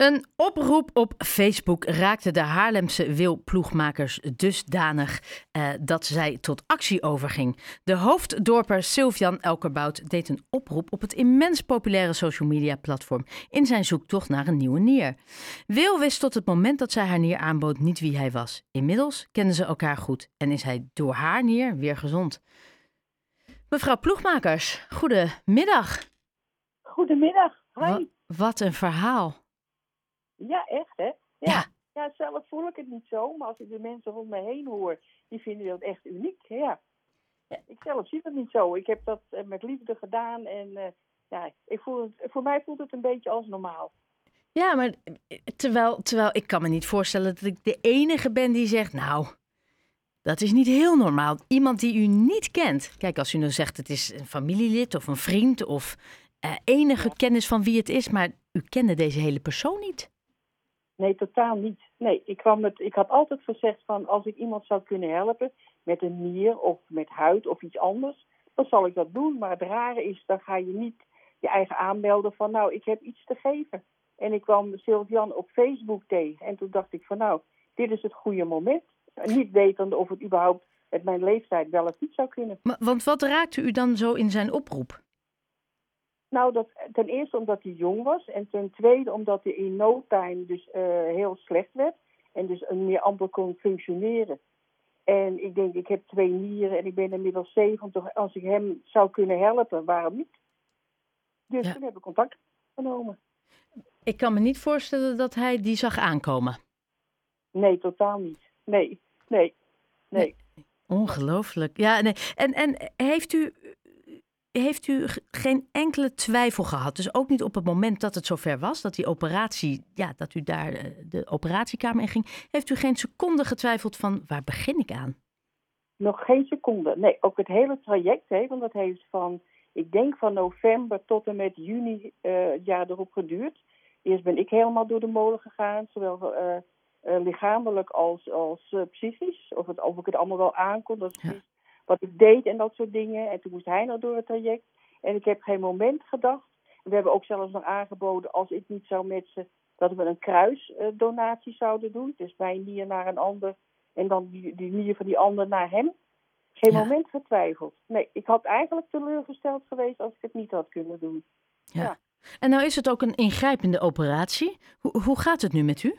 Een oproep op Facebook raakte de Haarlemse wielploegmakers dusdanig uh, dat zij tot actie overging. De hoofddorper Sylvian Elkerbout deed een oproep op het immens populaire social media platform in zijn zoektocht naar een nieuwe nier. Wil wist tot het moment dat zij haar nier aanbood niet wie hij was. Inmiddels kenden ze elkaar goed en is hij door haar nier weer gezond. Mevrouw Ploegmakers, goedemiddag. Goedemiddag. Hi. wat een verhaal. Ja, echt hè? Ja. ja. zelf voel ik het niet zo, maar als ik de mensen rond me heen hoor, die vinden dat echt uniek. Ja. ja ik zelf zie het niet zo. Ik heb dat eh, met liefde gedaan en uh, ja, ik voel het, voor mij voelt het een beetje als normaal. Ja, maar eh, terwijl, terwijl ik kan me niet voorstellen dat ik de enige ben die zegt, nou, dat is niet heel normaal. Iemand die u niet kent. Kijk, als u nou zegt het is een familielid of een vriend of uh, enige kennis van wie het is, maar u kende deze hele persoon niet. Nee, totaal niet. Nee, ik, kwam met, ik had altijd gezegd van als ik iemand zou kunnen helpen met een nier of met huid of iets anders, dan zal ik dat doen. Maar het rare is, dan ga je niet je eigen aanmelden van nou, ik heb iets te geven. En ik kwam Sylvian op Facebook tegen en toen dacht ik van nou, dit is het goede moment. Niet wetende of het überhaupt met mijn leeftijd wel of niet zou kunnen. Maar, want wat raakte u dan zo in zijn oproep? Nou, dat, ten eerste omdat hij jong was. En ten tweede omdat hij in no time dus uh, heel slecht werd. En dus meer amper kon functioneren. En ik denk, ik heb twee nieren en ik ben inmiddels 70. Als ik hem zou kunnen helpen, waarom niet? Dus ja. toen heb ik contact genomen. Ik kan me niet voorstellen dat hij die zag aankomen. Nee, totaal niet. Nee, nee, nee. nee. Ongelooflijk. Ja, nee. En, en heeft u heeft u geen enkele twijfel gehad? Dus ook niet op het moment dat het zover was, dat die operatie, ja, dat u daar eh, de operatiekamer in ging. Heeft u geen seconde getwijfeld van waar begin ik aan? Nog geen seconde. Nee, ook het hele traject, hè, want dat heeft van, ik denk van november tot en met juni uh, jaar erop geduurd. Eerst ben ik helemaal door de molen gegaan, zowel uh, uh, lichamelijk als, als psychisch. Of, het, of ik het allemaal wel aankon. Dat is ja wat ik deed en dat soort dingen. En toen moest hij nog door het traject. En ik heb geen moment gedacht. We hebben ook zelfs nog aangeboden, als ik niet zou metsen, dat we een kruisdonatie zouden doen. Dus mijn nier naar een ander en dan die, die nier van die ander naar hem. Geen moment getwijfeld. Nee, ik had eigenlijk teleurgesteld geweest als ik het niet had kunnen doen. Ja. ja. En nou is het ook een ingrijpende operatie. Hoe, hoe gaat het nu met u?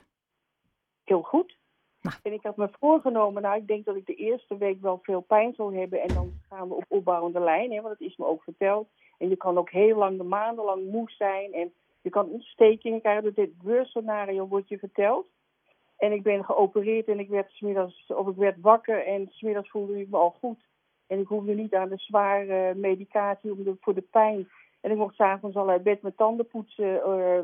Heel goed. Nou. En ik had me voorgenomen, nou ik denk dat ik de eerste week wel veel pijn zal hebben en dan gaan we op opbouwende lijn, hè, want dat is me ook verteld. En je kan ook heel lang, de maandenlang moe zijn en je kan ontstekingen krijgen. Dus dit worst scenario wordt je verteld. En ik ben geopereerd en ik werd, smiddags, of ik werd wakker en smiddags voelde ik me al goed. En ik hoefde niet aan de zware medicatie om voor de pijn. En ik mocht s'avonds al uit bed mijn tanden poetsen uh,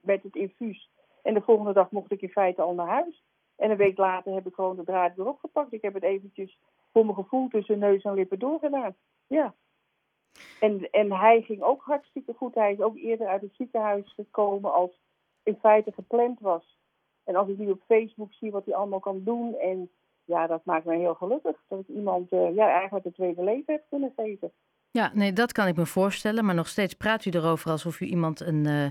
met het infuus. En de volgende dag mocht ik in feite al naar huis. En een week later heb ik gewoon de draad weer opgepakt. Ik heb het eventjes voor mijn gevoel tussen neus en lippen doorgedaan. Ja. En, en hij ging ook hartstikke goed. Hij is ook eerder uit het ziekenhuis gekomen als in feite gepland was. En als ik nu op Facebook zie wat hij allemaal kan doen. En ja, dat maakt mij heel gelukkig. Dat ik iemand uh, ja, eigenlijk een tweede leven heb kunnen geven. Ja, nee, dat kan ik me voorstellen. Maar nog steeds praat u erover alsof u iemand een, uh,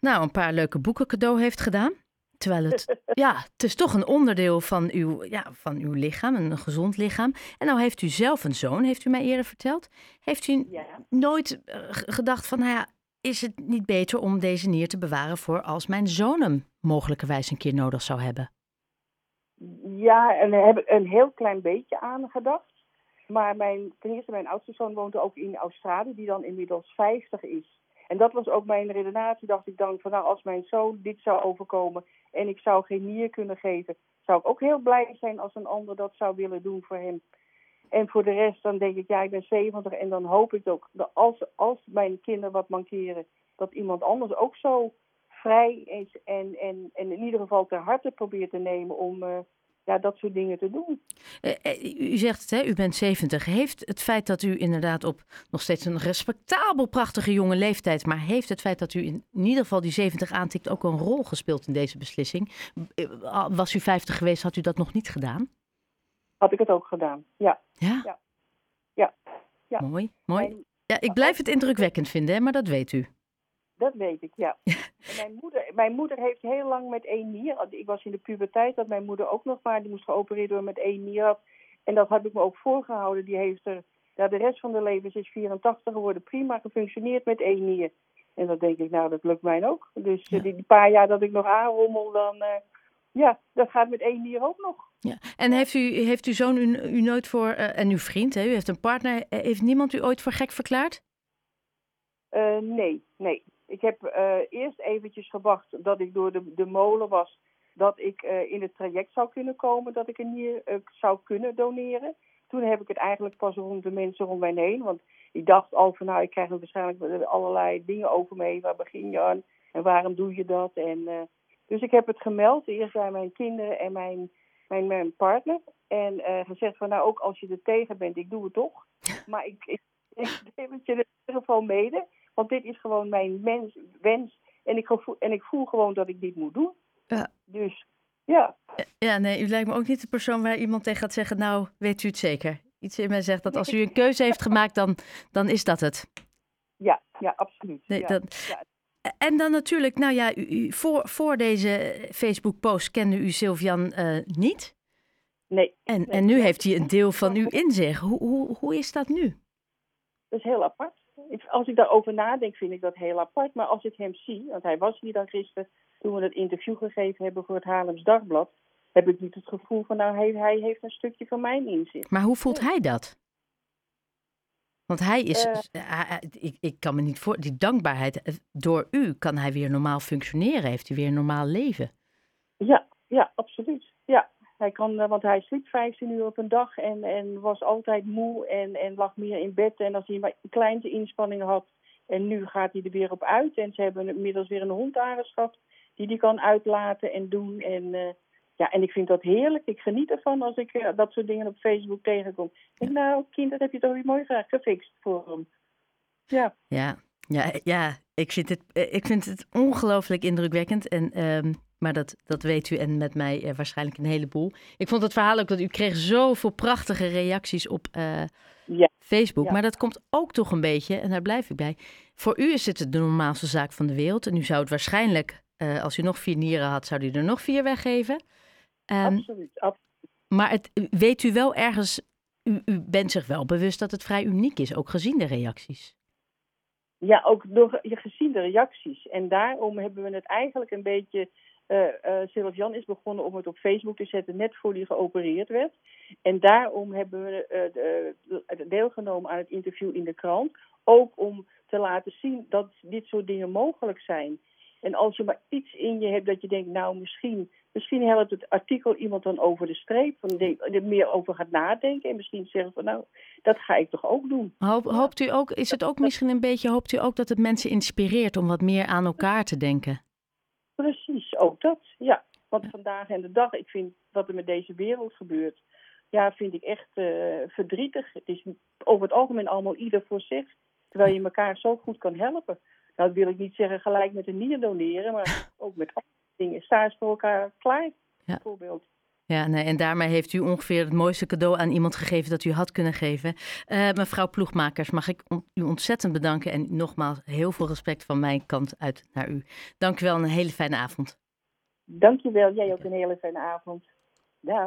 nou, een paar leuke boeken cadeau heeft gedaan. Terwijl het, ja, het is toch een onderdeel van uw, ja, van uw lichaam, een gezond lichaam. En nou heeft u zelf een zoon, heeft u mij eerder verteld. Heeft u nooit uh, gedacht van, nou ja, is het niet beter om deze nier te bewaren voor als mijn zoon hem mogelijkerwijs een keer nodig zou hebben? Ja, en daar heb ik een heel klein beetje aan gedacht. Maar mijn, ten eerste, mijn oudste zoon woont ook in Australië, die dan inmiddels 50 is. En dat was ook mijn redenatie. Dacht ik dan van nou, als mijn zoon dit zou overkomen en ik zou geen nier kunnen geven, zou ik ook heel blij zijn als een ander dat zou willen doen voor hem. En voor de rest, dan denk ik, ja, ik ben 70 en dan hoop ik ook dat als, als mijn kinderen wat mankeren, dat iemand anders ook zo vrij is en, en, en in ieder geval ter harte probeert te nemen om, uh, ja, dat soort dingen te doen. Eh, eh, u zegt het, hè, u bent 70. Heeft het feit dat u inderdaad op nog steeds een respectabel, prachtige jonge leeftijd, maar heeft het feit dat u in, ieder geval die 70 aantikt ook een rol gespeeld in deze beslissing? Eh, was u 50 geweest, had u dat nog niet gedaan? Had ik het ook gedaan, ja. Ja? Ja. ja. ja. Mooi, mooi. Ja, ik blijf het indrukwekkend vinden, hè, maar dat weet u. Dat weet ik, ja. En mijn, moeder, mijn moeder heeft heel lang met één nier. Ik was in de puberteit dat mijn moeder ook nog maar. Die moest geopereerd worden met één nier had. En dat heb ik me ook voorgehouden. Die heeft er ja, de rest van de leven is 84 geworden. Prima gefunctioneerd met één nier. En dan denk ik, nou, dat lukt mij ook. Dus die, die, paar jaar dat ik nog aanrommel, dan... Uh, ja, dat gaat met één nier ook nog. Ja. En heeft, u, heeft uw zoon u, u nooit voor... Uh, en uw vriend, hè? u heeft een partner. Heeft niemand u ooit voor gek verklaard? Uh, nee, nee. Ik heb uh, eerst eventjes gewacht dat ik door de, de molen was, dat ik uh, in het traject zou kunnen komen, dat ik een nier zou kunnen doneren. Toen heb ik het eigenlijk pas rond de mensen om mij heen, want ik dacht al van nou, ik krijg waarschijnlijk allerlei dingen over me waar begin je aan en waarom doe je dat? En, dus ik heb het gemeld, eerst bij mijn kinderen en mijn, mijn, mijn partner. En gezegd van nou, ook als je er tegen bent, ik doe het toch. Maar ik, ik, ik neem het je in ieder geval mede. Want dit is gewoon mijn mens, wens. En ik, gevoel, en ik voel gewoon dat ik dit moet doen. Ja. Dus ja. Ja, nee, u lijkt me ook niet de persoon waar iemand tegen gaat zeggen: Nou, weet u het zeker? Iets in mij zegt dat als u een keuze heeft gemaakt, dan, dan is dat het. Ja, ja, absoluut. Nee, ja. Dat... Ja. En dan natuurlijk, nou ja, u, u, voor, voor deze Facebook-post kende u Sylvian uh, niet. Nee. En, nee. en nu heeft hij een deel van u in zich. Hoe, hoe, hoe is dat nu? Dat is heel apart als ik daarover nadenk, vind ik dat heel apart. Maar als ik hem zie, want hij was hier dan gisteren toen we het interview gegeven hebben voor het Haarlems Dagblad, heb ik niet het gevoel van, nou, hij, hij heeft een stukje van mijn inzicht. Maar hoe voelt hij dat? Want hij is, uh, ik, ik kan me niet voor, die dankbaarheid, door u kan hij weer normaal functioneren, heeft hij weer een normaal leven. Ja, ja, absoluut. Ja, hij kan, want hij sliep 15 uur op een dag en, en was altijd moe en, en lag meer in bed. En als hij maar kleinste inspanningen had, en nu gaat hij er weer op uit. En ze hebben inmiddels weer een hond aangeschaft die die kan uitlaten en doen. En, uh, ja, en ik vind dat heerlijk. Ik geniet ervan als ik uh, dat soort dingen op Facebook tegenkom. Ik nou, kind, dat heb je toch weer mooi gefixt voor hem. Ja. Ja, ja. Ik, vind het, het ongelooflijk indrukwekkend. En um, maar dat, dat weet u en met mij uh, waarschijnlijk een heleboel. Ik vond het verhaal ook dat u kreeg zoveel prachtige reacties op uh, ja. Facebook. Ja. Maar dat komt ook toch een beetje, en daar blijf ik bij. Voor u is het de normaalste zaak van de wereld. En u zou het waarschijnlijk, uh, als u nog vier nieren had, zou u er nog vier weggeven. Um, absoluut, absoluut. Maar het, weet u wel ergens, u, u bent zich wel bewust dat het vrij uniek is, ook gezien de reacties. Ja, ook door je gezien de reacties. En daarom hebben we het eigenlijk een beetje uh, uh, Sylvian is begonnen om het op Facebook te zetten net voor hij geopereerd werd. En daarom hebben we uh, de, deelgenomen aan het interview in de krant. Ook om te laten zien dat dit soort dingen mogelijk zijn. En als je maar iets in je hebt dat je denkt, nou misschien, misschien helpt het artikel iemand dan over de streep. Van de, er meer over gaat nadenken. En misschien zeggen van nou, dat ga ik toch ook doen. Hoop, hoopt u ook, is het ook misschien een beetje, hoopt u ook dat het mensen inspireert om wat meer aan elkaar te denken? Precies, ook dat, ja. Want ja. vandaag en de dag, ik vind wat er met deze wereld gebeurt, ja, vind ik echt uh, verdrietig. Het is over het algemeen allemaal ieder voor zich, terwijl je elkaar zo goed kan helpen. Nou, dat wil ik niet zeggen gelijk met een nier doneren, maar ook met andere dingen. Sta eens voor elkaar klaar, ja. bijvoorbeeld. Ja, nee, en daarmee heeft u ongeveer het mooiste cadeau aan iemand gegeven dat u had kunnen geven. Uh, mevrouw Ploegmakers, mag ik u ontzettend bedanken en nogmaals heel veel respect van mijn kant uit naar u. Dank u wel en een hele fijne avond. Dank je wel, jij ook een hele fijne avond. Ja.